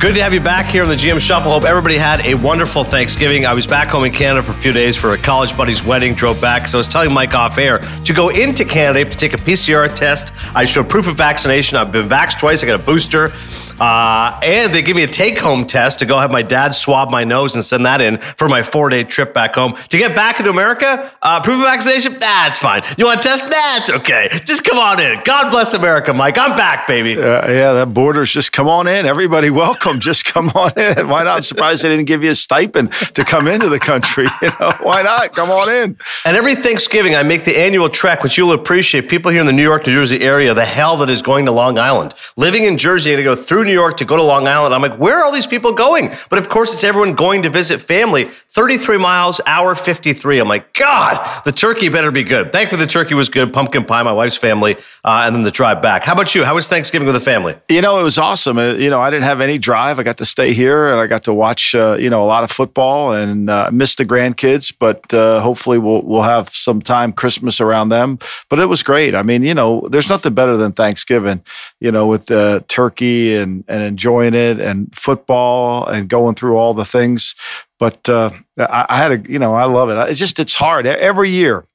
Good to have you back here on the GM Shuffle. Hope everybody had a wonderful Thanksgiving. I was back home in Canada for a few days for a college buddy's wedding, drove back. So I was telling Mike off air to go into Canada to take a PCR test. I showed proof of vaccination. I've been vaxxed twice. I got a booster. Uh, and they give me a take home test to go have my dad swab my nose and send that in for my four day trip back home. To get back into America, uh, proof of vaccination? That's fine. You want a test? That's okay. Just come on in. God bless America, Mike. I'm back, baby. Uh, yeah, that border's just come on in. Everybody, welcome them. Just come on in. Why not? I'm surprised they didn't give you a stipend to come into the country. You know, why not? Come on in. And every Thanksgiving, I make the annual trek, which you'll appreciate. People here in the New York, New Jersey area, the hell that is going to Long Island. Living in Jersey, and to go through New York to go to Long Island. I'm like, where are all these people going? But of course, it's everyone going to visit family. 33 miles, hour 53. I'm like, God, the turkey better be good. Thankfully, the turkey was good. Pumpkin pie, my wife's family, uh, and then the drive back. How about you? How was Thanksgiving with the family? You know, it was awesome. Uh, you know, I didn't have any drive. I got to stay here and I got to watch, uh, you know, a lot of football and uh, miss the grandkids. But uh, hopefully, we'll we'll have some time Christmas around them. But it was great. I mean, you know, there's nothing better than Thanksgiving. You know, with the turkey and and enjoying it and football and going through all the things. But uh, I, I had a, you know, I love it. It's just it's hard every year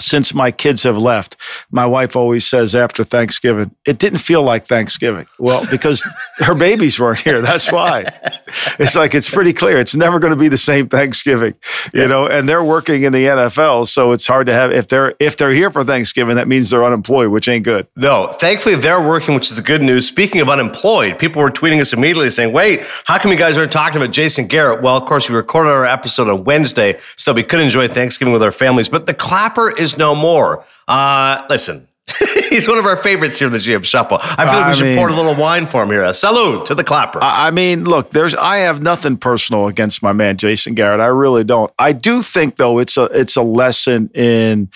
since my kids have left, my wife always says after Thanksgiving, it didn't feel like Thanksgiving. Well, because her babies weren't here. That's why. It's like it's pretty clear. It's never going to be the same Thanksgiving, you know. And they're working in the NFL, so it's hard to have if they're if they're here for Thanksgiving, that means they're unemployed, which ain't good. No, thankfully they're working, which is the good news. Speaking of unemployed, people were tweeting us immediately saying, "Wait, how come you guys aren't talking about Jason Garrett?" Well, of course, we recorded our episode on Wednesday, so we could enjoy Thanksgiving with our families. But the clapper is no more. Uh, listen, He's one of our favorites here in the GM Shuffle. I feel like we I should mean, pour a little wine for him here. A salute to the clapper. I mean, look, there's I have nothing personal against my man Jason Garrett. I really don't. I do think though it's a it's a lesson in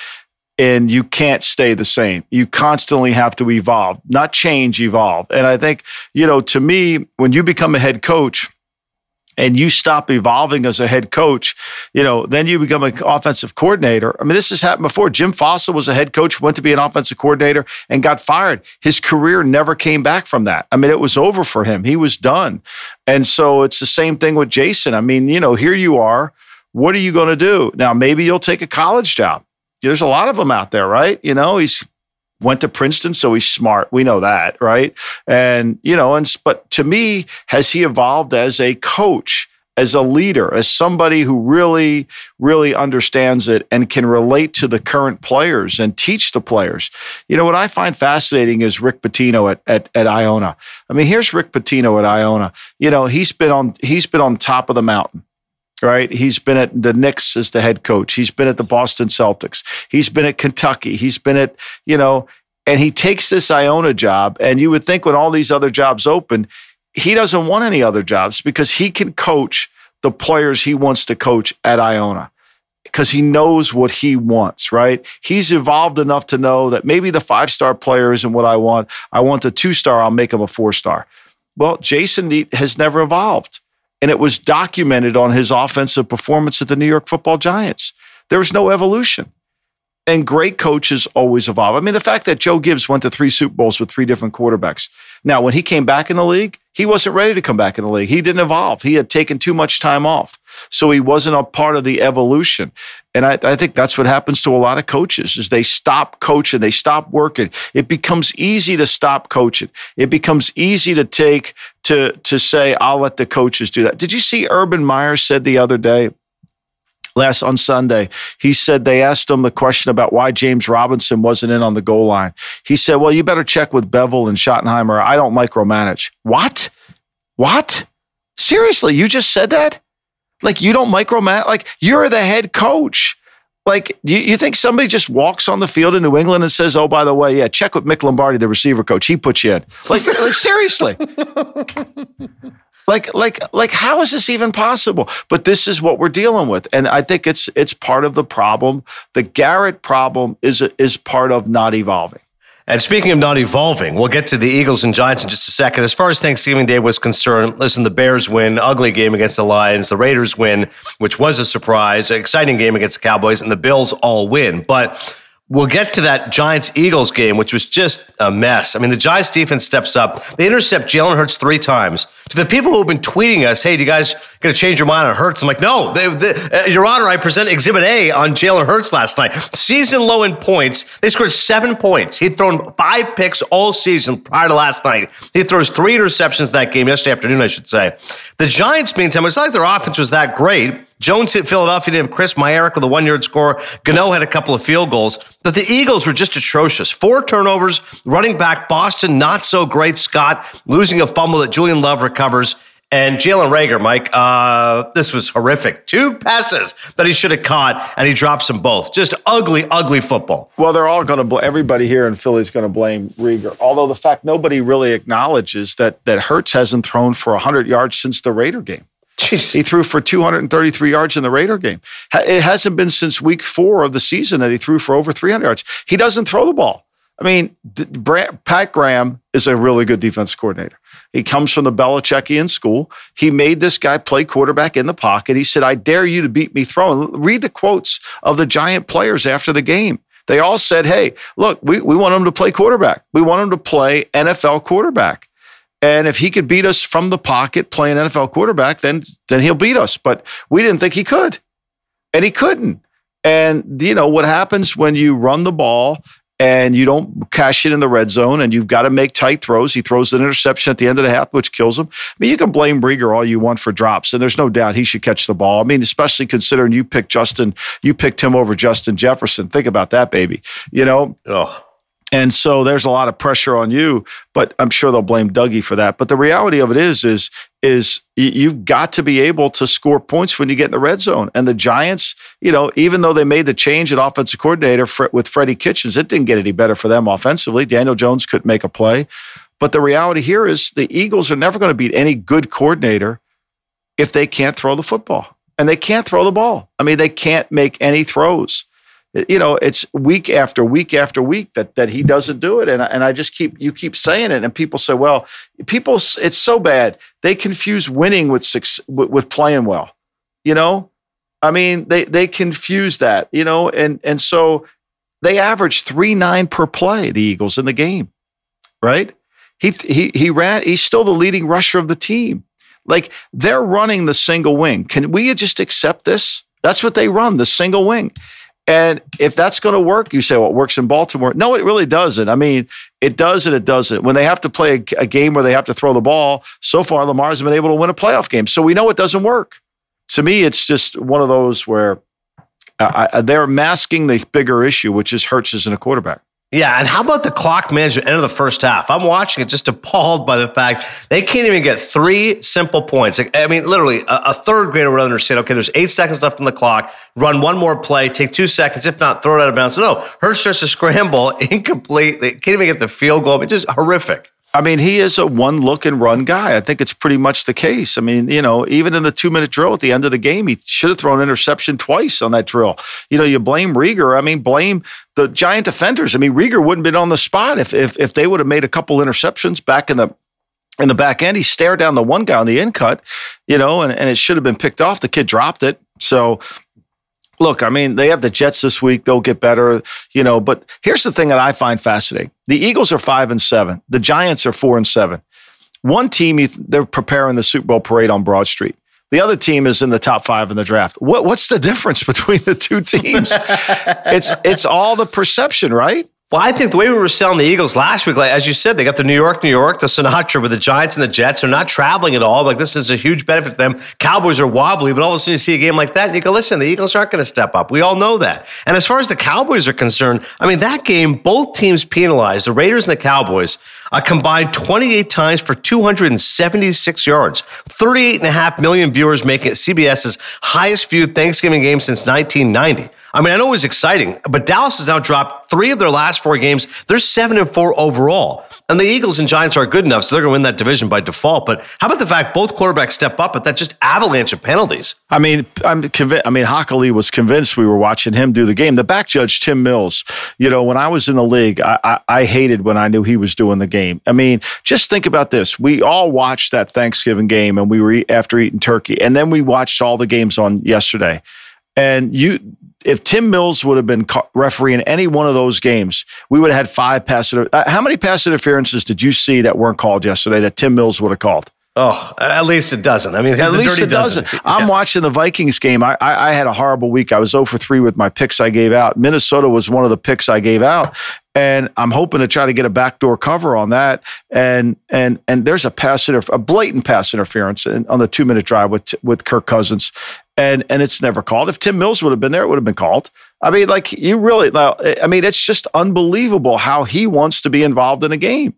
and you can't stay the same. You constantly have to evolve, not change, evolve. And I think, you know, to me, when you become a head coach, and you stop evolving as a head coach, you know, then you become an offensive coordinator. I mean, this has happened before. Jim Fassel was a head coach, went to be an offensive coordinator, and got fired. His career never came back from that. I mean, it was over for him. He was done. And so it's the same thing with Jason. I mean, you know, here you are. What are you going to do? Now, maybe you'll take a college job. There's a lot of them out there, right? You know, he's went to Princeton, so he's smart. We know that, right? And you know, and but to me, has he evolved as a coach? As a leader, as somebody who really, really understands it and can relate to the current players and teach the players. You know, what I find fascinating is Rick Pitino at, at, at Iona. I mean, here's Rick Pitino at Iona. You know, he's been on he's been on top of the mountain right? He's been at the Knicks as the head coach. He's been at the Boston Celtics. He's been at Kentucky. He's been at, you know, and he takes this Iona job. And you would think when all these other jobs open, he doesn't want any other jobs because he can coach the players he wants to coach at Iona because he knows what he wants, right? He's evolved enough to know that maybe the five star player isn't what I want. I want the two star, I'll make him a four star. Well, Jason has never evolved and it was documented on his offensive performance at the New York football Giants. There was no evolution. And great coaches always evolve. I mean, the fact that Joe Gibbs went to three Super Bowls with three different quarterbacks. Now, when he came back in the league, he wasn't ready to come back in the league. He didn't evolve. He had taken too much time off. So he wasn't a part of the evolution. And I, I think that's what happens to a lot of coaches is they stop coaching, they stop working. It becomes easy to stop coaching. It becomes easy to take to to say, I'll let the coaches do that. Did you see Urban Meyer said the other day? last on Sunday. He said they asked him the question about why James Robinson wasn't in on the goal line. He said, Well, you better check with Bevell and Schottenheimer. I don't micromanage. What? What? Seriously, you just said that? Like you don't micromanage? Like you're the head coach. Like, you, you think somebody just walks on the field in New England and says, "Oh, by the way, yeah, check with Mick Lombardi, the receiver coach. He put you in." Like, like seriously. Like, like, like, how is this even possible? But this is what we're dealing with, and I think it's it's part of the problem. The Garrett problem is is part of not evolving. And speaking of not evolving, we'll get to the Eagles and Giants in just a second. As far as Thanksgiving Day was concerned, listen, the Bears win, ugly game against the Lions. The Raiders win, which was a surprise, exciting game against the Cowboys, and the Bills all win. But We'll get to that Giants Eagles game, which was just a mess. I mean, the Giants defense steps up. They intercept Jalen Hurts three times. To the people who have been tweeting us, hey, do you guys going to change your mind on Hurts? I'm like, no, they, they, uh, Your Honor, I present Exhibit A on Jalen Hurts last night. Season low in points. They scored seven points. He'd thrown five picks all season prior to last night. He throws three interceptions that game, yesterday afternoon, I should say. The Giants, meantime, it's not like their offense was that great. Jones hit Philadelphia. Have Chris Myarick with a one yard score. Gano had a couple of field goals. But the Eagles were just atrocious. Four turnovers. Running back Boston, not so great. Scott losing a fumble that Julian Love recovers. And Jalen Reagor, Mike, uh, this was horrific. Two passes that he should have caught, and he drops them both. Just ugly, ugly football. Well, they're all going to. Bl- everybody here in Philly is going to blame Reagor. Although the fact nobody really acknowledges that that Hurts hasn't thrown for hundred yards since the Raider game. Jeez. He threw for 233 yards in the Raider game. It hasn't been since week four of the season that he threw for over 300 yards. He doesn't throw the ball. I mean, Pat Graham is a really good defense coordinator. He comes from the Belichickian school. He made this guy play quarterback in the pocket. He said, I dare you to beat me throwing. Read the quotes of the Giant players after the game. They all said, hey, look, we, we want him to play quarterback. We want him to play NFL quarterback. And if he could beat us from the pocket playing NFL quarterback, then then he'll beat us. But we didn't think he could. And he couldn't. And you know what happens when you run the ball and you don't cash it in the red zone and you've got to make tight throws. He throws an interception at the end of the half, which kills him. I mean, you can blame Reagor all you want for drops, and there's no doubt he should catch the ball. I mean, especially considering you picked Justin, you picked him over Justin Jefferson. Think about that, baby. You know? Oh. And so there's a lot of pressure on you, but I'm sure they'll blame Dougie for that. But the reality of it is, is, is you've got to be able to score points when you get in the red zone. And the Giants, you know, even though they made the change at offensive coordinator with Freddie Kitchens, it didn't get any better for them offensively. Daniel Jones couldn't make a play. But the reality here is the Eagles are never going to beat any good coordinator if they can't throw the football. And they can't throw the ball. I mean, they can't make any throws you know, it's week after week after week that that he doesn't do it, and and I just keep you keep saying it, and people say, well, people, it's so bad they confuse winning with with, with playing well, you know. I mean, they they confuse that, you know, and and so they average three nine per play. The Eagles in the game, right? He he he ran. He's still the leading rusher of the team. Like they're running the single wing. Can we just accept this? That's what they run, the single wing. And if that's going to work, you say, well, it works in Baltimore. No, it really doesn't. I mean, it does and it doesn't. When they have to play a, a game where they have to throw the ball, so far Lamar's been able to win a playoff game. So we know it doesn't work. To me, it's just one of those where uh, I, they're masking the bigger issue, which is Hurts isn't a quarterback. Yeah, and how about the clock management end of the first half? I'm watching it just appalled by the fact they can't even get three simple points. I mean, literally, a, third grader would understand. Okay, there's eight seconds left on the clock. Run one more play, take two seconds. If not, throw it out of bounds. No, Hurts starts to scramble, incomplete. They can't even get the field goal. It's just horrific. I mean, he is a one look and run guy. I think it's pretty much the case. I mean, you know, even in the two minute drill at the end of the game, he should have thrown an interception twice on that drill. You know, you blame Reagor. I mean, blame the giant defenders. I mean, Reagor wouldn't have been on the spot if if, if they would have made a couple interceptions back in the in the back end. He stared down the one guy on the in cut, you know, and, and it should have been picked off. The kid dropped it. So look, I mean, they have the Jets this week. They'll get better, you know. But here's the thing that I find fascinating: the Eagles are five and seven. The Giants are four and seven. One team, they're preparing the Super Bowl parade on Broad Street. The other team is in the top five in the draft. What, what's the difference between the two teams? it's it's all the perception, right? Well, I think the way we were selling the Eagles last week, like as you said, they got the New York, New York, the Sinatra with the Giants and the Jets. They're not traveling at all. Like this is a huge benefit to them. Cowboys are wobbly, but all of a sudden you see a game like that, and you go, listen, the Eagles aren't going to step up. We all know that. And as far as the Cowboys are concerned, I mean that game, both teams penalized. The Raiders and the Cowboys uh, combined 28 times for 276 yards. 38 and a half million viewers, making it CBS's highest viewed Thanksgiving game since 1990. I mean, I know it was exciting, but Dallas has now dropped three of their last four games. They're seven and four overall. And the Eagles and Giants are good enough, so they're going to win that division by default. But how about the fact both quarterbacks step up, but that just avalanche of penalties? I mean, I'm convinced. I mean, Hochuli was convinced we were watching him do the game. The back judge, Tim Mills, you know, when I was in the league, I, I, I hated when I knew he was doing the game. I mean, just think about this. We all watched that Thanksgiving game and we were after eating turkey. And then we watched all the games on yesterday. And you, if Tim Mills would have been refereeing any one of those games, we would have had five pass. Uh, how many pass interferences did you see that weren't called yesterday that Tim Mills would have called? Oh, at least a dozen. I mean, at least a dozen. I'm yeah. watching the Vikings game. I, I, I had a horrible week. I was 0 for 3 with my picks I gave out. Minnesota was one of the picks I gave out, and I'm hoping to try to get a backdoor cover on that. And and and there's a pass interf- a blatant pass interference in, on the two minute drive with with Kirk Cousins, and and it's never called. If Tim Mills would have been there, it would have been called. I mean, like you really. I mean, it's just unbelievable how he wants to be involved in a game,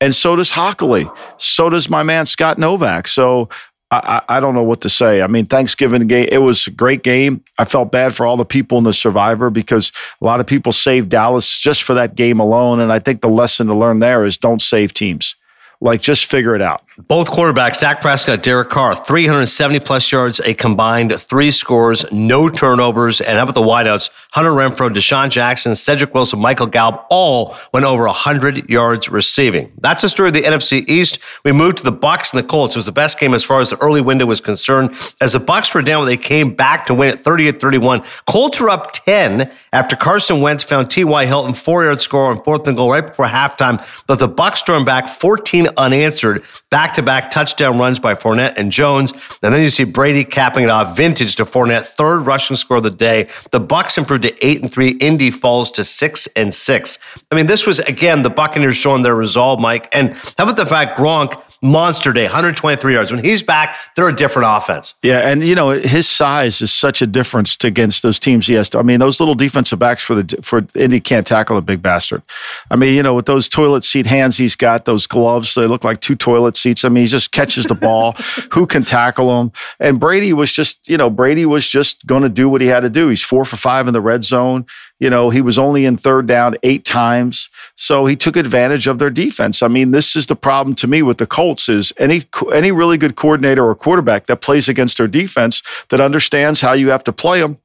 and so does Hochuli, So does my man Scott Novak. So. I, I don't know what to say. I mean, Thanksgiving game, it was a great game. I felt bad for all the people in the survivor because a lot of people saved Dallas just for that game alone. And I think the lesson to learn there is don't save teams. Like, just figure it out. Both quarterbacks, Dak Prescott, Derek Carr, 370 plus yards, a combined three scores, no turnovers. And up at the wideouts? Hunter Renfrow, DeSean Jackson, Cedric Wilson, Michael Gallup, all went over 100 yards receiving. That's the story of the NFC East. We moved to the Bucs and the Colts. It was the best game as far as the early window was concerned. As the Bucs were down, they came back to win at 38-31. Colts were up 10 after Carson Wentz found T.Y. Hilton four-yard score on fourth and goal right before halftime. But the Bucs stormed back 14 unanswered. Back back to back touchdown runs by Fournette and Jones. And then you see Brady capping it off vintage to Fournette, third rushing score of the day. The Bucs improved to eight and three. Indy falls to six and six. I mean, this was again the Buccaneers showing their resolve, Mike. And how about the fact Gronk monster day, 123 yards. When he's back, they're a different offense. Yeah, and you know his size is such a difference to against those teams he has. To, I mean, those little defensive backs for the for Indy can't tackle a big bastard. I mean, you know, with those toilet seat hands he's got, those gloves, they look like two toilet seats. I mean, he just catches the ball. Who can tackle him? And Brady was just, you know, Brady was just going to do what he had to do. He's four for five in the red zone. You know, he was only in third down eight times. So he took advantage of their defense. I mean, this is the problem to me with the Colts is any any really good coordinator or quarterback that plays against their defense that understands how you have to play them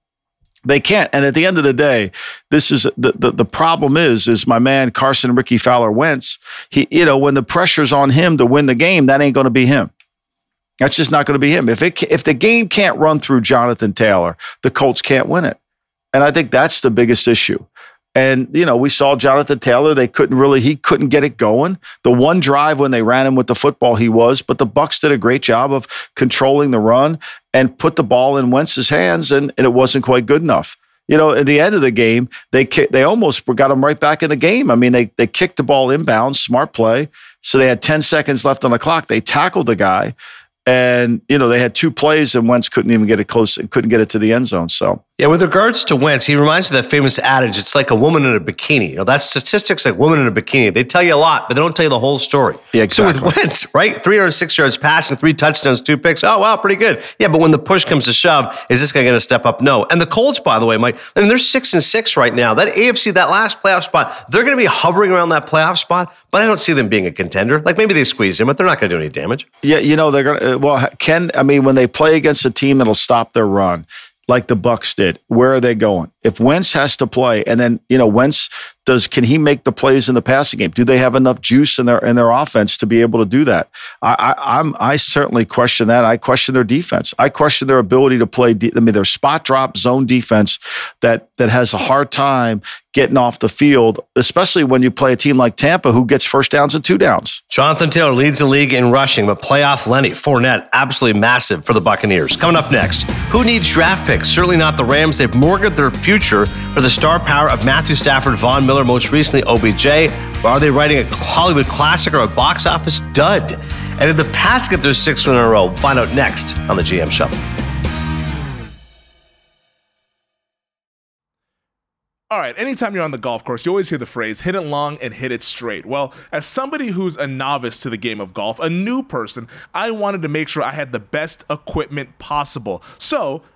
they can't. And at the end of the day, this is the, the, the problem is, is my man Carson Ricky Fowler Wentz. He, you know, when the pressure's on him to win the game, that ain't going to be him. That's just not going to be him. If it if the game can't run through Jonathan Taylor, the Colts can't win it. And I think that's the biggest issue. And you know, we saw Jonathan Taylor. They couldn't really, he couldn't get it going. The one drive when they ran him with the football, he was. But the Bucs did a great job of controlling the run and put the ball in Wentz's hands, and, and it wasn't quite good enough. You know, at the end of the game, they they almost got him right back in the game. I mean, they they kicked the ball inbounds, smart play. So they had 10 seconds left on the clock. They tackled the guy and you know they had two plays and Wentz couldn't even get it close, couldn't get it to the end zone. So yeah, with regards to Wentz, he reminds me of that famous adage: "It's like a woman in a bikini." You know, that's statistics like woman in a bikini. They tell you a lot, but they don't tell you the whole story. Yeah, exactly. So with Wentz, right, 306 yards passing, three touchdowns, two picks. Oh wow, pretty good. Yeah, but when the push comes to shove, is this guy going to step up? No. And the Colts, by the way, Mike, I mean they're six and six right now. That AFC, that last playoff spot, they're going to be hovering around that playoff spot. But I don't see them being a contender. Like maybe they squeeze him, but they're not going to do any damage. Yeah, you know they're going to. Uh, well, Ken, I mean, when they play against a team that'll stop their run, like the Bucs did, where are they going? If Wentz has to play, and then you know Wentz does, can he make the plays in the passing game? Do they have enough juice in their in their offense to be able to do that? I, I am I certainly question that. I question their defense. I question their ability to play. I mean, their spot drop zone defense that that has a hard time getting off the field, especially when you play a team like Tampa who gets first downs and two downs. Jonathan Taylor leads the league in rushing, but playoff Lenny Fournette absolutely massive for the Buccaneers. Coming up next, who needs draft picks? Certainly not the Rams. They've mortgaged their future for the star power of Matthew Stafford, Von Miller, most recently OBJ. Are they writing a Hollywood classic or a box office dud? And did the Pats get their sixth win in a row? Find out next on the GM Shuffle. All right, anytime you're on the golf course, you always hear the phrase hit it long and hit it straight. Well, as somebody who's a novice to the game of golf, a new person, I wanted to make sure I had the best equipment possible. So,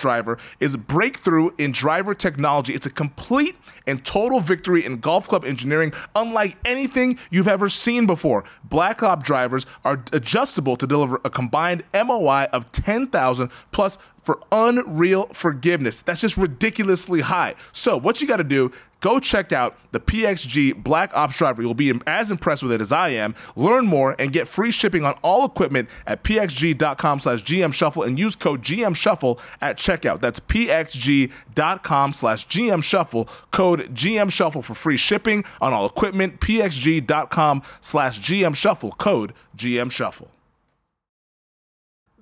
driver is a breakthrough in driver technology. It's a complete and total victory in golf club engineering, unlike anything you've ever seen before. Black Ops drivers are adjustable to deliver a combined MOI of 10,000 plus for unreal forgiveness. That's just ridiculously high. So, what you got to do, go check out the PXG Black Ops driver. You'll be as impressed with it as I am. Learn more and get free shipping on all equipment at pxg.com slash GM Shuffle and use code GM Shuffle at checkout. That's pxg.com slash GM Shuffle, code GM Shuffle for free shipping on all equipment. pxg.com slash GM Shuffle, code GM Shuffle.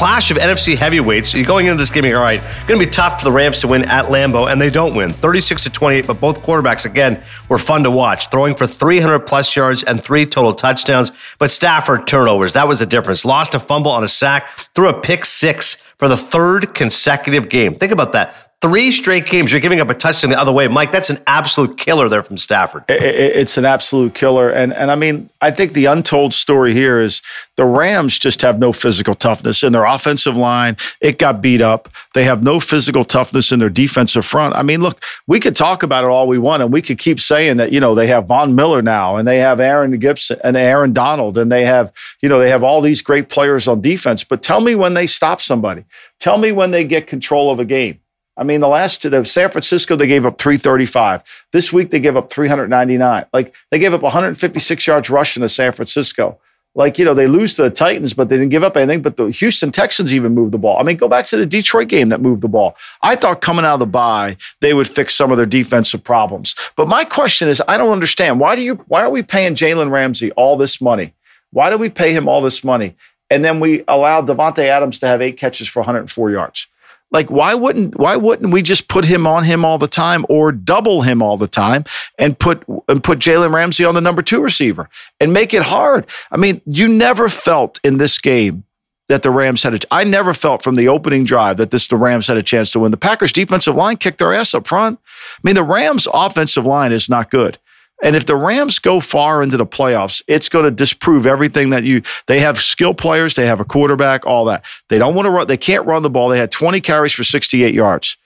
Clash of NFC heavyweights. You're going into this game, all right, going to be tough for the Rams to win at Lambeau, and they don't win. 36 to 28, but both quarterbacks, again, were fun to watch, throwing for 300 plus yards and three total touchdowns. But Stafford turnovers, that was the difference. Lost a fumble on a sack, threw a pick six for the third consecutive game. Think about that. Three straight games, you're giving up a touchdown the other way. Mike, that's an absolute killer there from Stafford. It's an absolute killer. And, and I mean, I think the untold story here is the Rams just have no physical toughness in their offensive line. It got beat up. They have no physical toughness in their defensive front. I mean, look, we could talk about it all we want, and we could keep saying that, you know, they have Von Miller now, and they have Aaron Gibson and Aaron Donald, and they have, you know, they have all these great players on defense. But tell me when they stop somebody. Tell me when they get control of a game. I mean, the last the San Francisco, they gave up 335. This week they gave up 399. Like they gave up 156 yards rushing to San Francisco. Like, you know, they lose to the Titans, but they didn't give up anything. But the Houston Texans even moved the ball. I mean, go back to the Detroit game that moved the ball. I thought coming out of the bye, they would fix some of their defensive problems. But my question is, I don't understand. Why do you why are we paying Jalen Ramsey all this money? Why do we pay him all this money? And then we allow Davante Adams to have eight catches for 104 yards. Like, why wouldn't why wouldn't we just put him on him all the time or double him all the time and put and put Jalen Ramsey on the number two receiver and make it hard? I mean, you never felt in this game that the Rams had a I never felt from the opening drive that this the Rams had a chance to win. The Packers defensive line kicked their ass up front. I mean, the Rams offensive line is not good. And if the Rams go far into the playoffs, it's going to disprove everything that you. They have skill players, they have a quarterback, all that. They don't want to run. They can't run the ball. They had 20 carries for 68 yards.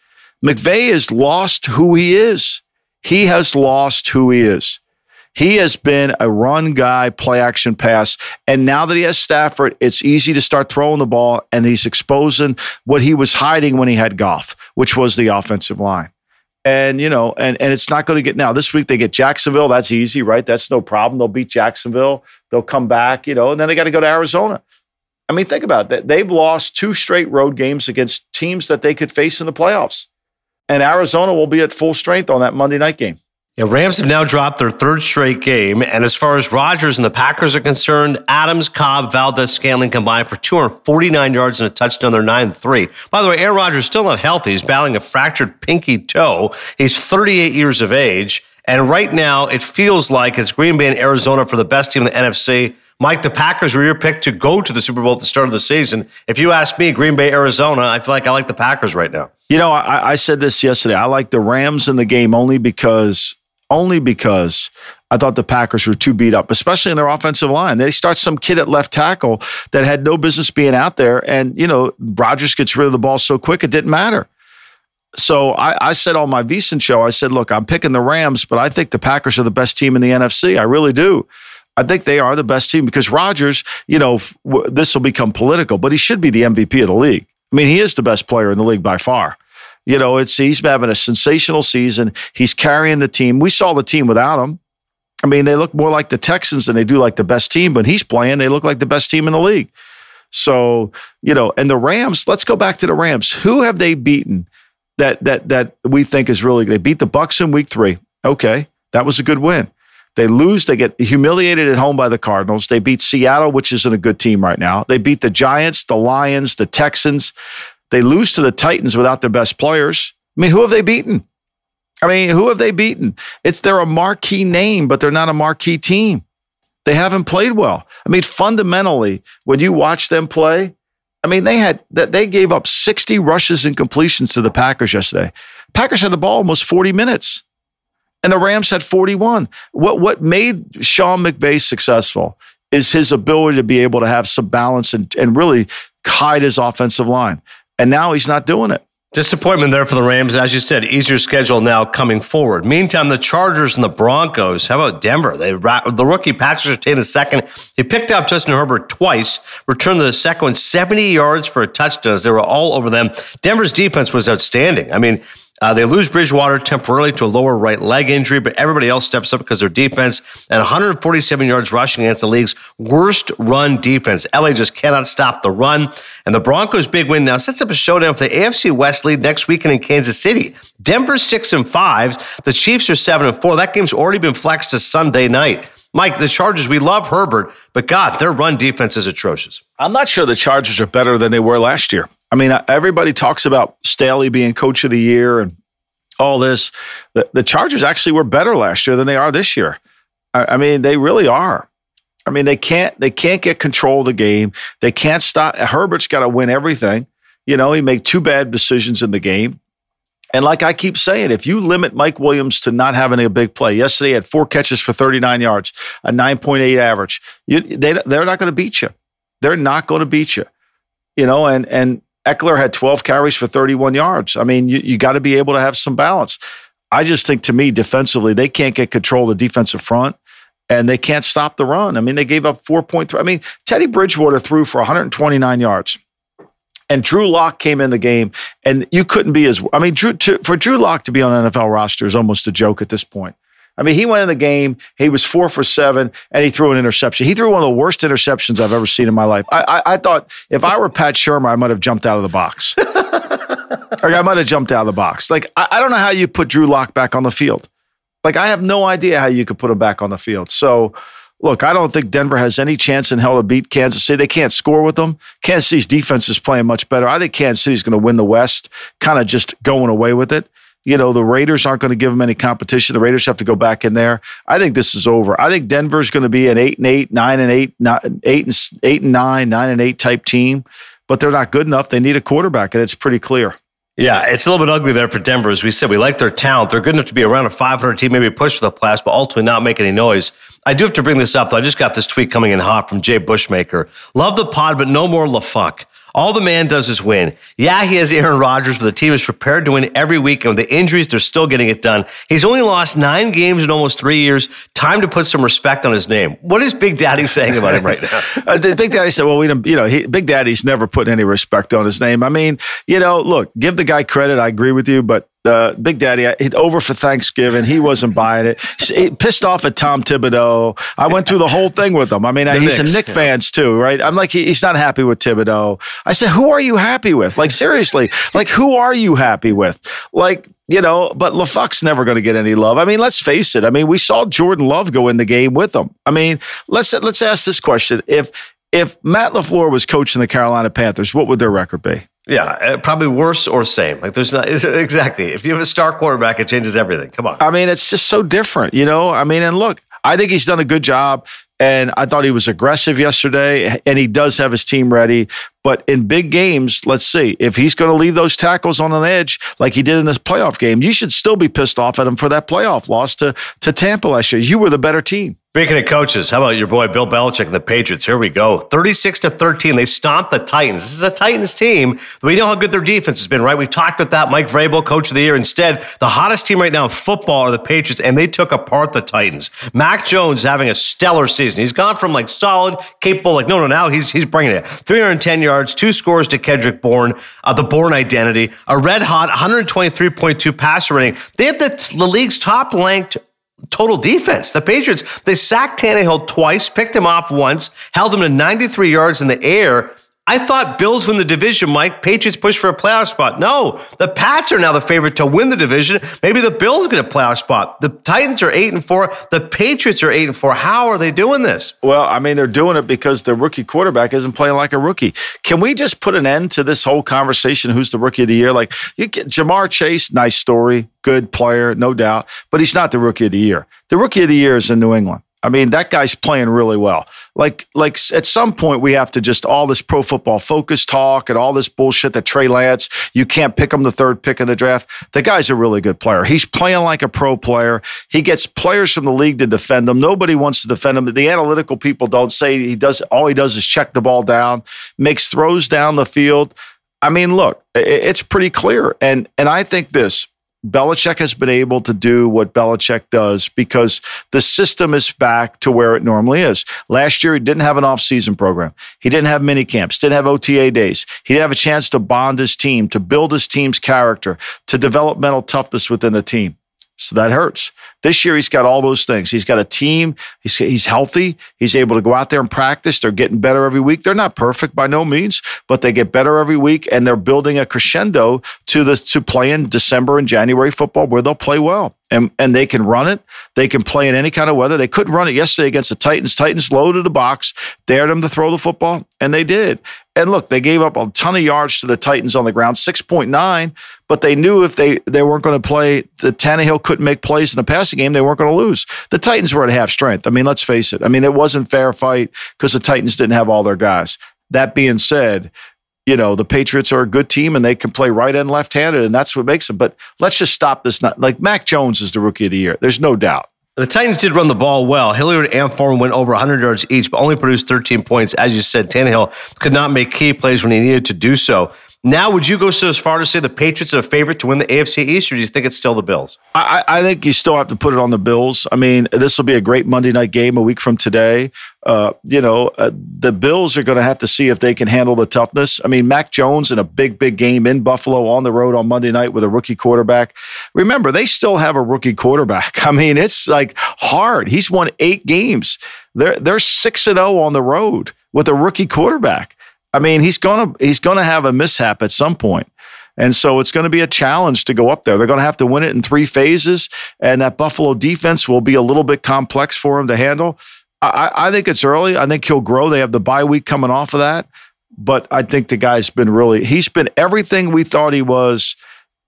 McVay has lost who he is. He has lost who he is. He has been a run guy, play action pass. And now that he has Stafford, it's easy to start throwing the ball, and he's exposing what he was hiding when he had Goff, which was the offensive line. And you know, and and it's not going to get now. This week they get Jacksonville. That's easy, right? That's no problem. They'll beat Jacksonville. They'll come back, you know, and then they got to go to Arizona. I mean, think about that. They've lost two straight road games against teams that they could face in the playoffs. And Arizona will be at full strength on that Monday night game. Yeah, Rams have now dropped their third straight game. And as far as Rodgers and the Packers are concerned, Adams, Cobb, Valdes, Scantling combined for 249 yards and a touchdown. They're 9 3. By the way, Aaron Rodgers is still not healthy. He's battling a fractured pinky toe. He's 38 years of age. And right now, it feels like it's Green Bay and Arizona for the best team in the NFC. Mike, the Packers were your pick to go to the Super Bowl at the start of the season. If you ask me, Green Bay, Arizona, I feel like I like the Packers right now. You know, I, I said this yesterday. I like the Rams in the game only because only because I thought the Packers were too beat up, especially in their offensive line. They start some kid at left tackle that had no business being out there, and you know Rodgers gets rid of the ball so quick it didn't matter. So I, I said on my VSiN show, I said, look, I'm picking the Rams, but I think the Packers are the best team in the NFC. I really do. I think they are the best team because Rodgers, you know, this will become political, but he should be the MVP of the league. I mean, he is the best player in the league by far. You know, it's he's having a sensational season. He's carrying the team. We saw the team without him. I mean, they look more like the Texans than they do like the best team, but he's playing. They look like the best team in the league. So, you know, and the Rams, let's go back to the Rams. Who have they beaten that that that we think is really they beat the Bucs in week 3. Okay. That was a good win. They lose, they get humiliated at home by the Cardinals. They beat Seattle, which isn't a good team right now. They beat the Giants, the Lions, the Texans. They lose to the Titans without their best players. I mean, who have they beaten? I mean, who have they beaten? It's they're a marquee name, but they're not a marquee team. They haven't played well. I mean, fundamentally, when you watch them play, I mean, they had that they gave up 60 rushes and completions to the Packers yesterday. Packers had the ball almost 40 minutes. And the Rams had 41. What what made Sean McVay successful is his ability to be able to have some balance and, and really hide his offensive line. And now he's not doing it. Disappointment there for the Rams. As you said, easier schedule now coming forward. Meantime, the Chargers and the Broncos. How about Denver? They the rookie Patrick Surtain the second. He picked up Justin Herbert twice, returned the second one 70 yards for a touchdown. They were all over them. Denver's defense was outstanding. I mean, uh, they lose Bridgewater temporarily to a lower right leg injury, but everybody else steps up because their defense and 147 yards rushing against the league's worst run defense. LA just cannot stop the run. And the Broncos' big win now sets up a showdown for the AFC West lead next weekend in Kansas City. Denver's six and five. The Chiefs are seven and four. That game's already been flexed to Sunday night. Mike, the Chargers, we love Herbert, but God, their run defense is atrocious. I'm not sure the Chargers are better than they were last year. I mean, everybody talks about Staley being coach of the year and all this. The, the Chargers actually were better last year than they are this year. I, I mean, they really are. I mean, they can't they can't get control of the game. They can't stop. Herbert's got to win everything. You know, he made two bad decisions in the game. And like I keep saying, if you limit Mike Williams to not having a big play, yesterday he had four catches for 39 yards, a 9.8 average. You, they, they're not going to beat you. They're not going to beat you. You know, and and Ekeler had 12 carries for 31 yards. I mean, you, you got to be able to have some balance. I just think to me, defensively, they can't get control of the defensive front and they can't stop the run. I mean, they gave up 4.3. I mean, Teddy Bridgewater threw for 129 yards. And Drew Lock came in the game, and you couldn't be as. I mean, Drew, to, for Drew Lock to be on an NFL roster is almost a joke at this point. I mean, he went in the game. He was four for seven, and he threw an interception. He threw one of the worst interceptions I've ever seen in my life. I, I, I thought if I were Pat Shurmur, I might have jumped out of the box. like I might have jumped out of the box. Like I, I don't know how you put Drew Lock back on the field. Like I have no idea how you could put him back on the field. So. Look, I don't think Denver has any chance in hell to beat Kansas City. They can't score with them. Kansas City's defense is playing much better. I think Kansas City's going to win the West, kind of just going away with it. You know, the Raiders aren't going to give them any competition. The Raiders have to go back in there. I think this is over. I think Denver's going to be an eight and eight, nine and eight, eight and eight and nine, nine and eight type team, but they're not good enough. They need a quarterback, and it's pretty clear. Yeah, it's a little bit ugly there for Denver. As we said, we like their talent. They're good enough to be around a 500 team, maybe push for the playoffs, but ultimately not make any noise. I do have to bring this up, though. I just got this tweet coming in hot from Jay Bushmaker. Love the pod, but no more LaFuck. All the man does is win. Yeah, he has Aaron Rodgers, but the team is prepared to win every week. And with the injuries, they're still getting it done. He's only lost nine games in almost three years. Time to put some respect on his name. What is Big Daddy saying about him right now? uh, Big Daddy said, well, we don't, you know, he, Big Daddy's never put any respect on his name. I mean, you know, look, give the guy credit. I agree with you, but uh, Big Daddy, over for Thanksgiving. He wasn't buying it. He pissed off at Tom Thibodeau. I went through the whole thing with him. I mean, he's Knicks, a Nick yeah. fans too, right? I'm like, he, he's not happy with Thibodeau. I said, who are you happy with? Like, seriously, like, who are you happy with? Like, you know, but LaFuck's never going to get any love. I mean, let's face it. I mean, we saw Jordan Love go in the game with him. I mean, let's let's ask this question: if if Matt LaFleur was coaching the Carolina Panthers, what would their record be? Yeah, uh, probably worse or same. Like there's not exactly. If you have a star quarterback, it changes everything. Come on. I mean, it's just so different, you know. I mean, and look, I think he's done a good job. And I thought he was aggressive yesterday, and he does have his team ready. But in big games, let's see if he's going to leave those tackles on an edge like he did in this playoff game. You should still be pissed off at him for that playoff loss to to Tampa last year. You were the better team. Speaking of coaches, how about your boy Bill Belichick and the Patriots? Here we go. 36 to 13. They stomped the Titans. This is a Titans team. We know how good their defense has been, right? We've talked about that. Mike Vrabel, coach of the year. Instead, the hottest team right now in football are the Patriots, and they took apart the Titans. Mac Jones having a stellar season. He's gone from like solid, capable, like, no, no, now he's he's bringing it. 310 yards, two scores to Kendrick Bourne, uh, the Bourne identity, a red hot 123.2 passer rating. They have the, the league's top ranked total defense. The Patriots, they sacked Tannehill twice, picked him off once, held him to 93 yards in the air. I thought Bills win the division, Mike. Patriots push for a playoff spot. No, the Pats are now the favorite to win the division. Maybe the Bills get a playoff spot. The Titans are eight and four. The Patriots are eight and four. How are they doing this? Well, I mean, they're doing it because the rookie quarterback isn't playing like a rookie. Can we just put an end to this whole conversation? Who's the rookie of the year? Like you get Ja'Marr Chase, nice story, good player, no doubt, but he's not the rookie of the year. The rookie of the year is in New England. I mean, that guy's playing really well. Like, like at some point we have to just all this pro football focus talk and all this bullshit that Trey Lance, you can't pick him the third pick of the draft. The guy's a really good player. He's playing like a pro player. He gets players from the league to defend him. Nobody wants to defend him. The analytical people don't say he does. All he does is check the ball down, makes throws down the field. I mean, look, it's pretty clear. And and I think this Belichick has been able to do what Belichick does because the system is back to where it normally is. Last year, he didn't have an off-season program. He didn't have mini camps, didn't have OTA days. He didn't have a chance to bond his team, to build his team's character, to develop mental toughness within the team. So that hurts. This year, he's got all those things. He's got a team. He's, he's healthy. He's able to go out there and practice. They're getting better every week. They're not perfect by no means, but they get better every week, and they're building a crescendo to the to play in December and January football where they'll play well and and they can run it. They can play in any kind of weather. They couldn't run it yesterday against the Titans. Titans loaded the box, dared them to throw the football, and they did. And look, they gave up a ton of yards to the Titans on the ground, 6.9, but they knew if they, they weren't going to play, the Tannehill couldn't make plays in the passing game, they weren't going to lose. The Titans were at half strength. I mean, let's face it. I mean, it wasn't fair fight because the Titans didn't have all their guys. That being said, you know, the Patriots are a good team and they can play right and left handed, and that's what makes them. But let's just stop this. Not like Mac Jones is the rookie of the year. There's no doubt. The Titans did run the ball well. Hilliard and Foreman went over 100 yards each, but only produced 13 points. As you said, Tannehill could not make key plays when he needed to do so. Now, would you go so as far to say the Patriots are a favorite to win the AFC East, or do you think it's still the Bills? I, I think you still have to put it on the Bills. I mean, this will be a great Monday night game a week from today. Uh, you know, uh, the Bills are going to have to see if they can handle the toughness. I mean, Mac Jones in a big, big game in Buffalo on the road on Monday night with a rookie quarterback. Remember, they still have a rookie quarterback. I mean, it's like hard. He's won eight games. They're they're six and zero oh on the road with a rookie quarterback. I mean, he's gonna he's gonna have a mishap at some point. And so it's going to be a challenge to go up there. They're going to have to win it in three phases, and that Buffalo defense will be a little bit complex for him to handle. I, I think it's early. I think he'll grow. They have the bye week coming off of that, but I think the guy's been really he's been everything we thought he was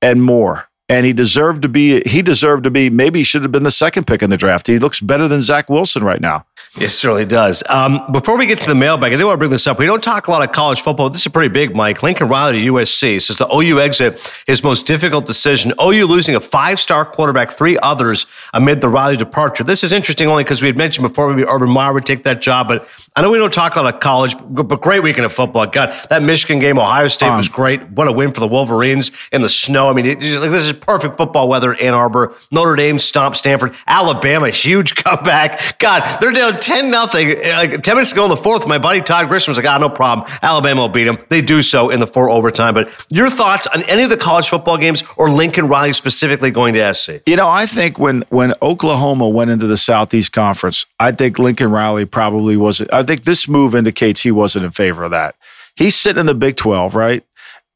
and more and he deserved to be he deserved to be maybe he should have been the second pick in the draft he looks better than zach wilson right now it certainly does. Um, before we get to the mailbag i do want to bring this up. We don't talk a lot of college football. This is pretty big mike. Lincoln riley to usc says the ou exit is most difficult decision. Ou losing a five-star quarterback three others amid the riley departure. This is interesting only because we had mentioned before maybe urban meyer would take that job but i know we don't talk a lot of college but great weekend of football. God that michigan game ohio state um, was great. What a win for the wolverines in the snow. I mean it, like this is perfect football weather in Ann Arbor. Notre Dame stomped Stanford. Alabama, huge comeback. God, they're down 10 nothing. Like 10 minutes ago in the fourth, my buddy Todd Grisham was like, ah, no problem. Alabama will beat them. They do so in the four overtime. But your thoughts on any of the college football games or Lincoln Riley specifically going to SC? You know, I think when when Oklahoma went into the Southeast Conference, I think Lincoln Riley probably wasn't. I think this move indicates he wasn't in favor of that. He's sitting in the Big 12, right?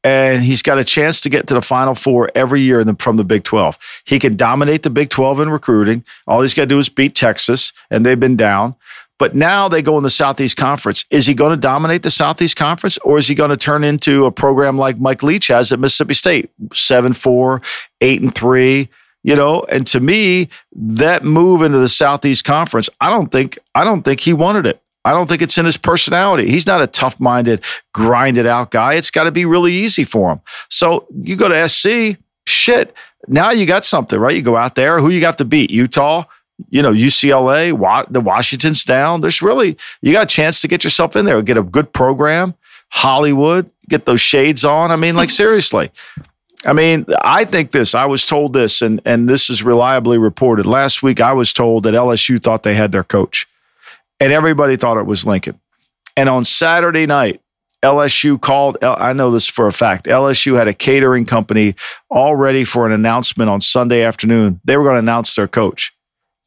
And he's got a chance to get to the Final Four every year the, from the Big 12. He can dominate the Big 12 in recruiting. All he's got to do is beat Texas, and they've been down. But now they go in the Southeast Conference. Is he going to dominate the Southeast Conference, or is he going to turn into a program like Mike Leach has at Mississippi State, seven four, eight and three? You know, and to me, that move into the Southeast Conference, I don't think I don't think he wanted it. I don't think it's in his personality. He's not a tough minded, grinded out guy. It's got to be really easy for him. So you go to SC, shit. Now you got something, right? You go out there. Who you got to beat? Utah, you know, UCLA, the Washington's down. There's really, you got a chance to get yourself in there, get a good program, Hollywood, get those shades on. I mean, like, seriously. I mean, I think this. I was told this, and and this is reliably reported. Last week, I was told that LSU thought they had their coach and everybody thought it was Lincoln. And on Saturday night, LSU called, I know this for a fact. LSU had a catering company all ready for an announcement on Sunday afternoon. They were going to announce their coach.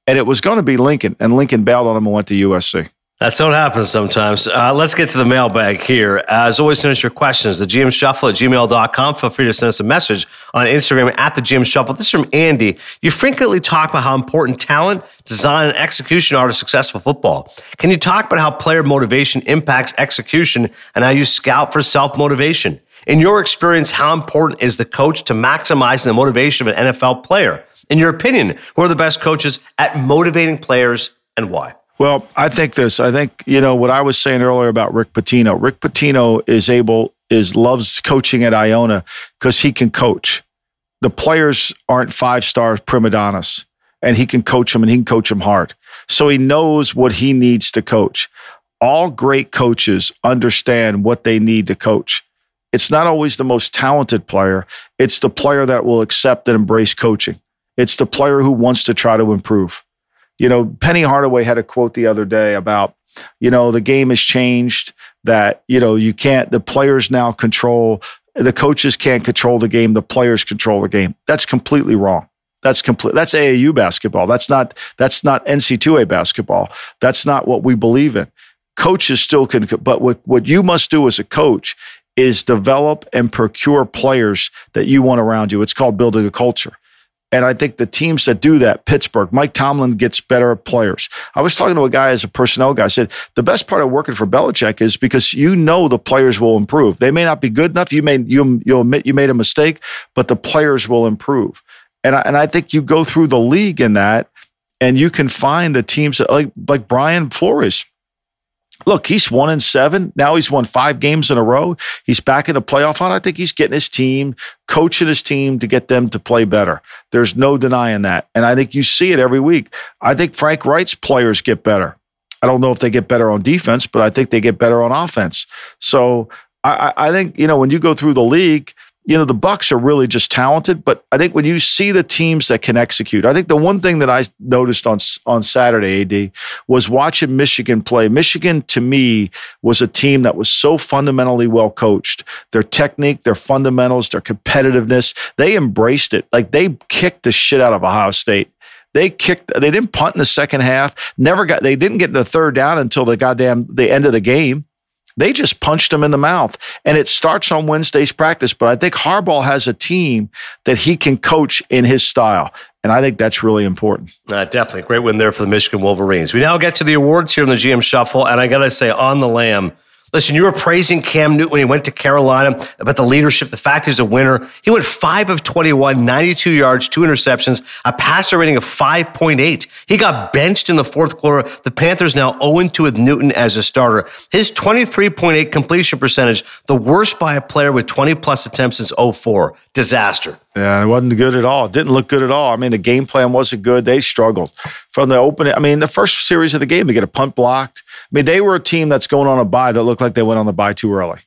And it was going to be Lincoln. And Lincoln bailed on him and went to USC. That's what happens sometimes. Uh, let's get to the mailbag here. As always, send us your questions. The GM Shuffle at gmail.com. Feel free to send us a message on Instagram at the GM Shuffle. This is from Andy. You frequently talk about how important talent, design, and execution are to successful football. Can you talk about how player motivation impacts execution and how you scout for self motivation? In your experience, how important is the coach to maximizing the motivation of an NFL player? In your opinion, who are the best coaches at motivating players and why? Well, I think this. I think you know what I was saying earlier about Rick Pitino. Rick Pitino is able is loves coaching at Iona because he can coach. The players aren't five star prima donnas, and he can coach them, and he can coach them hard. So he knows what he needs to coach. All great coaches understand what they need to coach. It's not always the most talented player. It's the player that will accept and embrace coaching. It's the player who wants to try to improve. You know, Penny Hardaway had a quote the other day about, you know, the game has changed, that, you know, you can't, the players now control, the coaches can't control the game, the players control the game. That's completely wrong. That's complete. That's AAU basketball. That's not. That's not NC2A basketball. That's not what we believe in. Coaches still can, but what what you must do as a coach is develop and procure players that you want around you. It's called building a culture. And I think the teams that do that, Pittsburgh, Mike Tomlin gets better players. I was talking to a guy as a personnel guy. I said, the best part of working for Belichick is because you know the players will improve. They may not be good enough. You may you you'll admit you made a mistake, but the players will improve. And I, and I think you go through the league in that, and you can find the teams that, like like Brian Flores look, he's one in seven. Now he's won five games in a row. He's back in the playoff hunt. I think he's getting his team, coaching his team to get them to play better. There's no denying that. And I think you see it every week. I think Frank Reich's players get better. I don't know if they get better on defense, but I think they get better on offense. So I, I think, you know, when you go through the league, you know the Bucs are really just talented but i think when you see the teams that can execute i think the one thing that i noticed on on saturday ad was watching michigan play. Michigan to me was a team that was so fundamentally well coached. Their technique their fundamentals their competitiveness they embraced it. Like they kicked the shit out of ohio state. They kicked they didn't punt in the second half never got they didn't get the third down until the goddamn the end of the game they just punched him in the mouth. And it starts on Wednesday's practice. But I think Harbaugh has a team that he can coach in his style. And I think that's really important. Uh, definitely. Great win there for the Michigan Wolverines. We now get to the awards here in the GM Shuffle. And I got to say, on the lamb, Listen, you were praising Cam Newton when he went to Carolina about the leadership, the fact he's a winner. He went 5 of 21, 92 yards, two interceptions, a passer rating of 5.8. He got benched in the fourth quarter. The Panthers now 0 2 with Newton as a starter. His 23.8 completion percentage, the worst by a player with 20 plus attempts since 04. Disaster. Yeah, it wasn't good at all. It didn't look good at all. I mean, the game plan wasn't good. They struggled from the opening. I mean, the first series of the game, they get a punt blocked. I mean, they were a team that's going on a bye that looked like they went on the bye too early.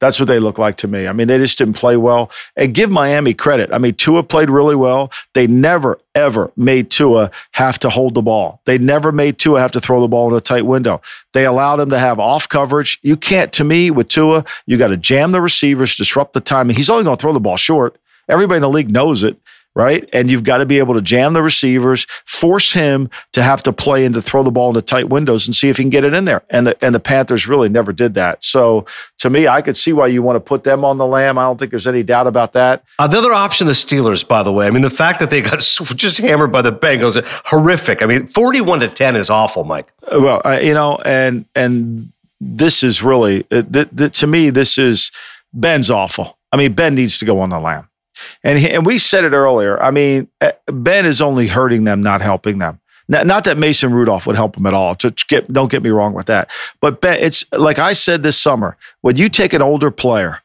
That's what they look like to me. I mean, they just didn't play well. And give Miami credit. I mean, Tua played really well. They never, ever made Tua have to hold the ball. They never made Tua have to throw the ball in a tight window. They allowed him to have off coverage. You can't, to me, with Tua, you got to jam the receivers, disrupt the timing. He's only going to throw the ball short. Everybody in the league knows it right? And you've got to be able to jam the receivers, force him to have to play and to throw the ball into tight windows and see if he can get it in there. And the and the Panthers really never did that. So to me, I could see why you want to put them on the lamb. I don't think there's any doubt about that. Uh, the other option, the Steelers, by the way. I mean, the fact that they got just hammered by the Bengals, horrific. I mean, forty-one to ten is awful, Mike. Uh, well, uh, you know, and and this is really uh, th- th- to me, this is Ben's awful. I mean, Ben needs to go on the lamb. And, he, and we said it earlier. I mean, eh, Ben is only hurting them, not helping them. Not that Mason Rudolph would help him at all. To get, don't get me wrong with that. But Ben, it's like I said this summer when you take an older player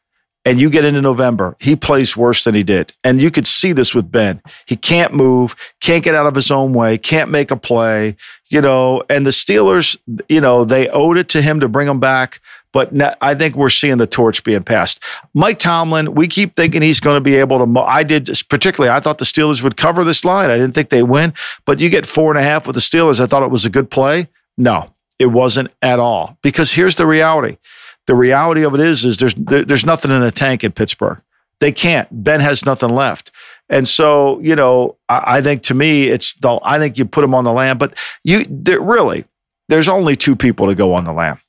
and you get into November, he plays worse than he did. And you could see this with Ben. He can't move, can't get out of his own way, can't make a play, you know. And the Steelers, you know, they owed it to him to bring him back. But I think we're seeing the torch being passed. Mike Tomlin, we keep thinking he's going to be able to. I did particularly. I thought the Steelers would cover this line. I didn't think they win, but you get four and a half with the Steelers. I thought it was a good play. No, it wasn't at all. Because here's the reality: the reality of it is, is there's there's nothing in the tank in Pittsburgh. They can't. Ben has nothing left. And so, you know, I, I think to me, it's the, I think you put him on the lamb, but you really, there's only two people to go on the lamb.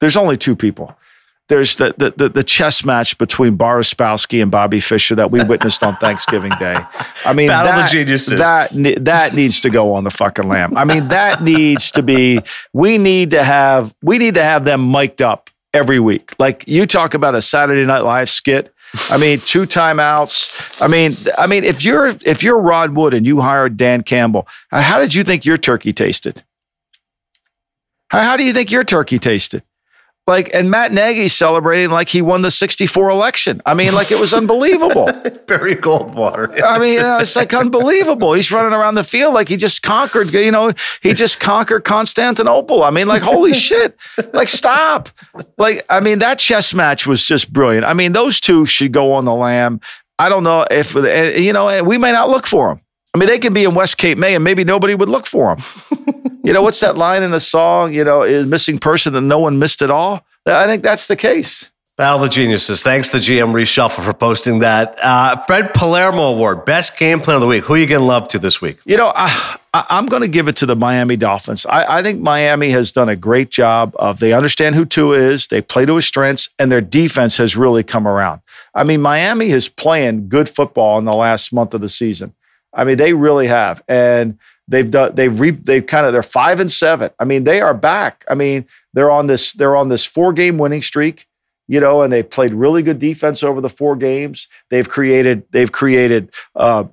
There's only two people. There's the, the, the, the chess match between Boris Spassky and Bobby Fischer that we witnessed on Thanksgiving Day. I mean, Battle that, of geniuses. That, that needs to go on the fucking lamp. I mean, that needs to be, we need to have, we need to have them mic'd up every week. Like you talk about a Saturday Night Live skit. I mean, two timeouts. I mean, I mean, if you're if you're Rod Wood and you hired Dan Campbell, how did you think your turkey tasted? How, how do you think your turkey tasted? Like, and Matt Nagy celebrating like he won the 64 election. I mean, like it was unbelievable. Barry Goldwater. I mean, you know, it's like unbelievable. He's running around the field like he just conquered, you know, he just conquered Constantinople. I mean, like, holy shit. Like, stop. Like, I mean, that chess match was just brilliant. I mean, those two should go on the lam. I don't know if, eh, you know, we may not look for them. I mean, they can be in West Cape May and maybe nobody would look for them. You know, what's that line in the song? You know, is missing person that no one missed at all? I think that's the case. Battle of the Geniuses. Thanks to GM Reshuffle for posting that. Uh, Fred Palermo Award, best game plan of the week. Who are you going to love to this week? You know, I, am going to give it to the Miami Dolphins. I, I, think Miami has done a great job of they understand who Tua is, they play to his strengths, and their defense has really come around. I mean, Miami is playing good football in the last month of the season. I mean, they really have, and they've done they've re, they've kind of they're five and seven. I mean, they are back. I mean, they're on this they're on this four game winning streak, you know, and they've played really good defense over the four games. They've created they've created uh,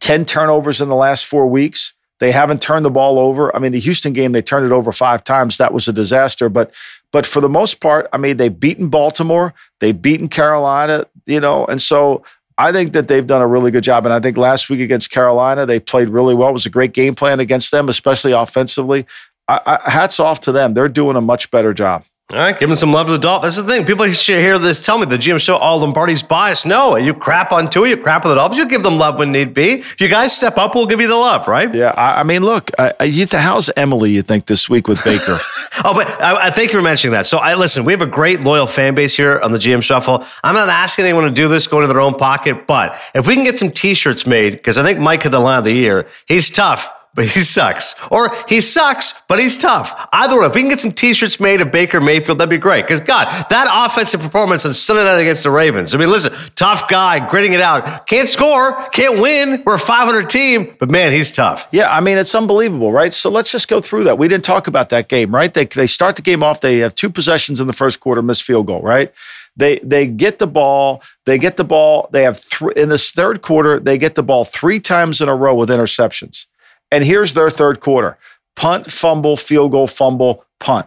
ten turnovers in the last four weeks. They haven't turned the ball over. I mean, the Houston game they turned it over five times. That was a disaster. But but for the most part, I mean, they've beaten Baltimore, they've beaten Carolina, you know, and so I think that they've done a really good job. And I think last week against Carolina, they played really well. It was a great game plan against them, especially offensively. I, I, hats off to them. They're doing a much better job. All right, give them some love to the Dolphins. That's the thing. People should hear this. Tell me the GM show all Lombardi's biased. No, you crap on Tua, you crap on the Dolphins. You give them love when need be. If you guys step up, we'll give you the love, right? Yeah, I, I mean, look, I, you, how's Emily? You think this week with Baker? oh, but I, I, thank you for mentioning that. So, I listen. We have a great loyal fan base here on the GM Shuffle. I'm not asking anyone to do this, go into their own pocket, but if we can get some T-shirts made, because I think Mike had the line of the year. He's tough but he sucks. Or he sucks, but he's tough. Either way, if we can get some t-shirts made of Baker Mayfield, that'd be great. Because God, that offensive performance on Sunday night against the Ravens. I mean, listen, tough guy, gritting it out. Can't score, can't win. We're a 500 team, but man, he's tough. Yeah, I mean, it's unbelievable, right? So let's just go through that. We didn't talk about that game, right? They, they start the game off, they have two possessions in the first quarter, missed field goal, right? They they get the ball. They get the ball. They have three in this third quarter. They get the ball three times in a row with interceptions. And here's their third quarter punt, fumble, field goal, fumble, punt.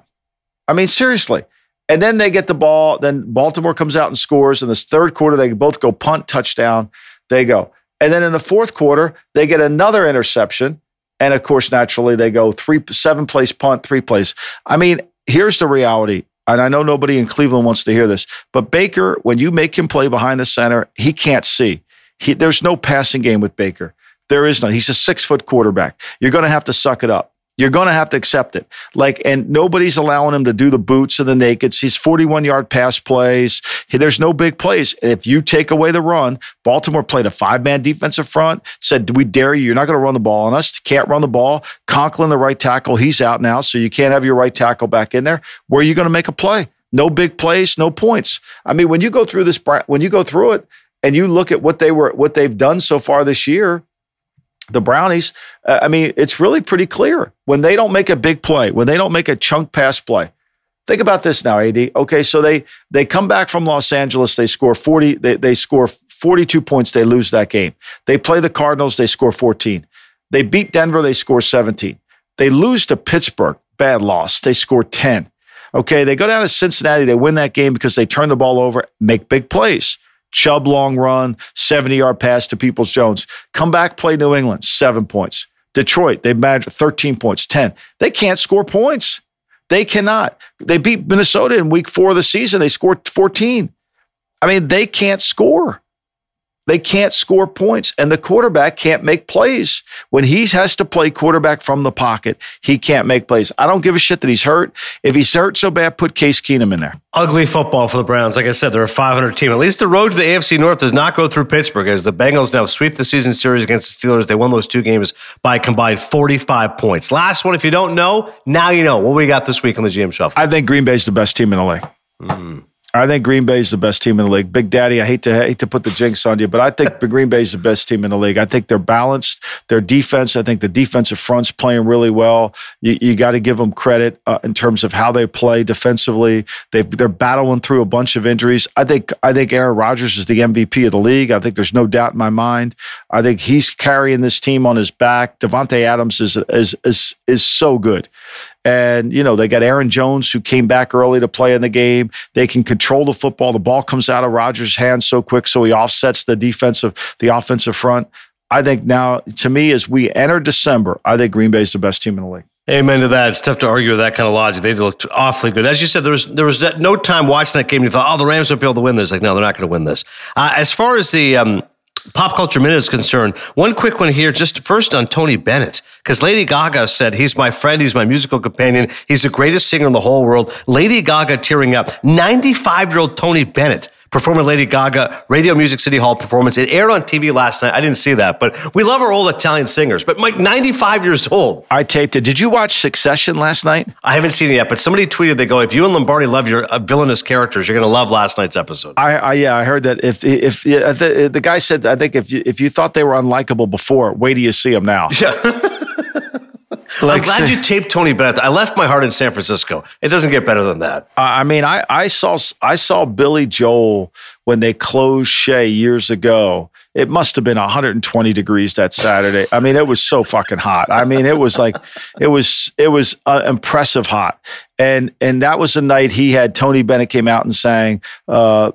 I mean, seriously. And then they get the ball. Then Baltimore comes out and scores. In this third quarter, they both go punt, touchdown. They go. And then in the fourth quarter, they get another interception. And of course, naturally, they go three, seven place punt, three place. I mean, here's the reality. and I know nobody in Cleveland wants to hear this, but Baker, when you make him play behind the center, he can't see. He, there's no passing game with Baker. There is none. He's a six foot quarterback. You're going to have to suck it up. You're going to have to accept it. Like, and nobody's allowing him to do the boots and the nakeds. He's 41 yard pass plays. There's no big plays. And if you take away the run, Baltimore played a five man defensive front, said, Do we dare you? You're not going to run the ball on us. Can't run the ball. Conklin, the right tackle, he's out now. So you can't have your right tackle back in there. Where are you going to make a play? No big plays, no points. I mean, when you go through this, when you go through it and you look at what they were, what they've done so far this year, the Brownies, uh, I mean, it's really pretty clear when they don't make a big play, when they don't make a chunk pass play. Think about this now, AD. Okay, so they they come back from Los Angeles, they score 40, they, they score 42 points, they lose that game. They play the Cardinals, they score 14. They beat Denver, they score 17. They lose to Pittsburgh, bad loss. They score 10. Okay, they go down to Cincinnati, they win that game because they turn the ball over, make big plays. Chubb long run, 70 yard pass to Peoples Jones. Come back, play New England, seven points. Detroit, they managed 13 points, 10. They can't score points. They cannot. They beat Minnesota in week four of the season. They scored 14. I mean, they can't score. They can't score points, and the quarterback can't make plays. When he has to play quarterback from the pocket, he can't make plays. I don't give a shit that he's hurt. If he's hurt so bad, put Case Keenum in there. Ugly football for the Browns. Like I said, they're a 500 team. At least the road to the AFC North does not go through Pittsburgh as the Bengals now sweep the season series against the Steelers. They won those two games by combined 45 points. Last one, if you don't know, now you know. What we got this week on the GM Shuffle? I think Green Bay's the best team in the league. Mm. I think Green Bay is the best team in the league. Big Daddy, I hate to hate to put the jinx on you, but I think Green Bay is the best team in the league. I think they're balanced. Their defense, I think the defensive front's playing really well. You, you got to give them credit uh, in terms of how they play defensively. They they're battling through a bunch of injuries. I think I think Aaron Rodgers is the MVP of the league. I think there's no doubt in my mind. I think he's carrying this team on his back. Davante Adams is is is is so good. And, you know, they got Aaron Jones who came back early to play in the game. They can control the football. The ball comes out of Rodgers' hands so quick, so he offsets the defensive, the offensive front. I think now, to me, as we enter December, I think Green Bay is the best team in the league. Amen to that. It's tough to argue with that kind of logic. They looked awfully good. As you said, there was there was no time watching that game. You thought, oh, the Rams might be able to win this. Like, no, they're not going to win this. Uh, as far as the um, Pop Culture Minute is concerned, one quick one here, just first on Tony Bennett, because Lady Gaga said, He's my friend, he's my musical companion, he's the greatest singer in the whole world. Lady Gaga tearing up. 95 year old Tony Bennett performing Lady Gaga Radio Music City Hall performance. It aired on TV last night. I didn't see that, but we love our old Italian singers. But Mike, 95 years old. I taped it. Did you watch Succession last night? I haven't seen it yet, but somebody tweeted, they go, if you and Lombardi love your uh, villainous characters, you're going to love last night's episode. I, I, yeah, I heard that. If if yeah, the, the guy said, I think if you if you thought they were unlikable before, wait till you see them now. Yeah. Like, I'm glad you taped Tony Bennett. I left my heart in San Francisco. It doesn't get better than that. I mean, I, I saw I saw Billy Joel when they closed Shea years ago. It must have been 120 degrees that Saturday. I mean, it was so fucking hot. I mean, it was like it was it was uh, impressive hot. And and that was the night he had Tony Bennett came out and sang uh,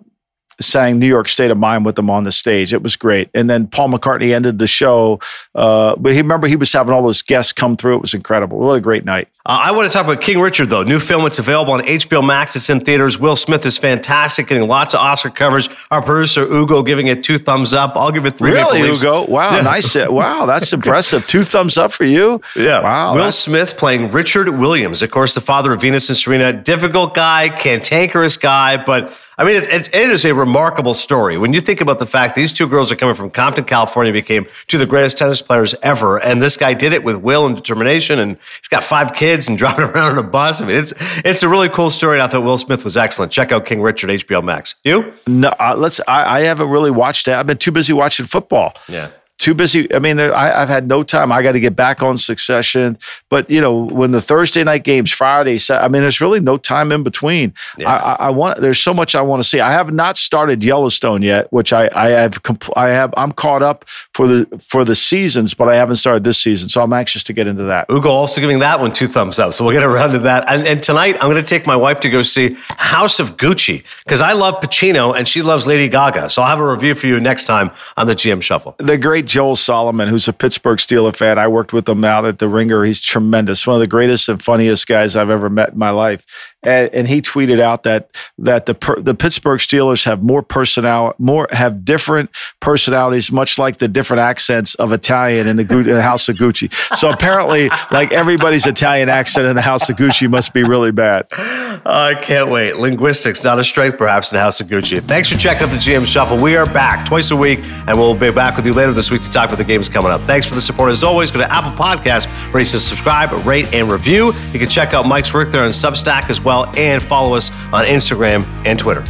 sang New York State of Mind with them on the stage. It was great. And then Paul McCartney ended the show. Uh, but he remember he was having all those guests come through. It was incredible. What a great night. Uh, I want to talk about King Richard, though. New film. It's available on HBO Max. It's in theaters. Will Smith is fantastic, getting lots of Oscar covers. Our producer, Ugo, giving it two thumbs up. I'll give it three. Really, Ugo? Wow, yeah. nice. Wow, that's impressive. two thumbs up for you. Yeah. Wow. Will Smith playing Richard Williams, of course, the father of Venus and Serena. Difficult guy, cantankerous guy, but I mean, it, it, it is a remarkable story. When you think about the fact these two girls are coming from Compton, California, became two of the greatest tennis players ever, and this guy did it with will and determination, and he's got five kids and driving around on a bus. I mean, it's it's a really cool story. And I thought Will Smith was excellent. Check out King Richard, HBO Max. You? No, uh, let's. I, I haven't really watched it. I've been too busy watching football. Yeah too busy. I mean, I, have had no time. I got to get back on Succession. But you know, when the Thursday night games, Friday, I mean, there's really no time in between. Yeah. I, I, want. There's so much I want to see. I have not started Yellowstone yet, which I, I have. Compl- I have. I'm caught up for the for the seasons, but I haven't started this season, so I'm anxious to get into that. Ugo also giving that one two thumbs up. So we'll get around to that. And, and tonight, I'm going to take my wife to go see House of Gucci because I love Pacino and she loves Lady Gaga. So I'll have a review for you next time on the GM Shuffle. The great Joel Solomon, who's a Pittsburgh Steeler fan. I worked with him out at the Ringer. He's tremendous, one of the greatest and funniest guys I've ever met in my life. And, and he tweeted out that that the the Pittsburgh Steelers have more personality, more have different personalities, much like the different accents of Italian in the, House of Gucci. So apparently, like everybody's Italian accent in the House of Gucci must be really bad. I can't wait. Linguistics, not a strength perhaps in the House of Gucci. Thanks for checking out the GM Shuffle. We are back twice a week, and we'll be back with you later this week to talk about the games coming up. Thanks for the support as always. Go to Apple Podcast, where you subscribe, rate, and review. You can check out Mike's work there on Substack as well, and follow us on Instagram and Twitter.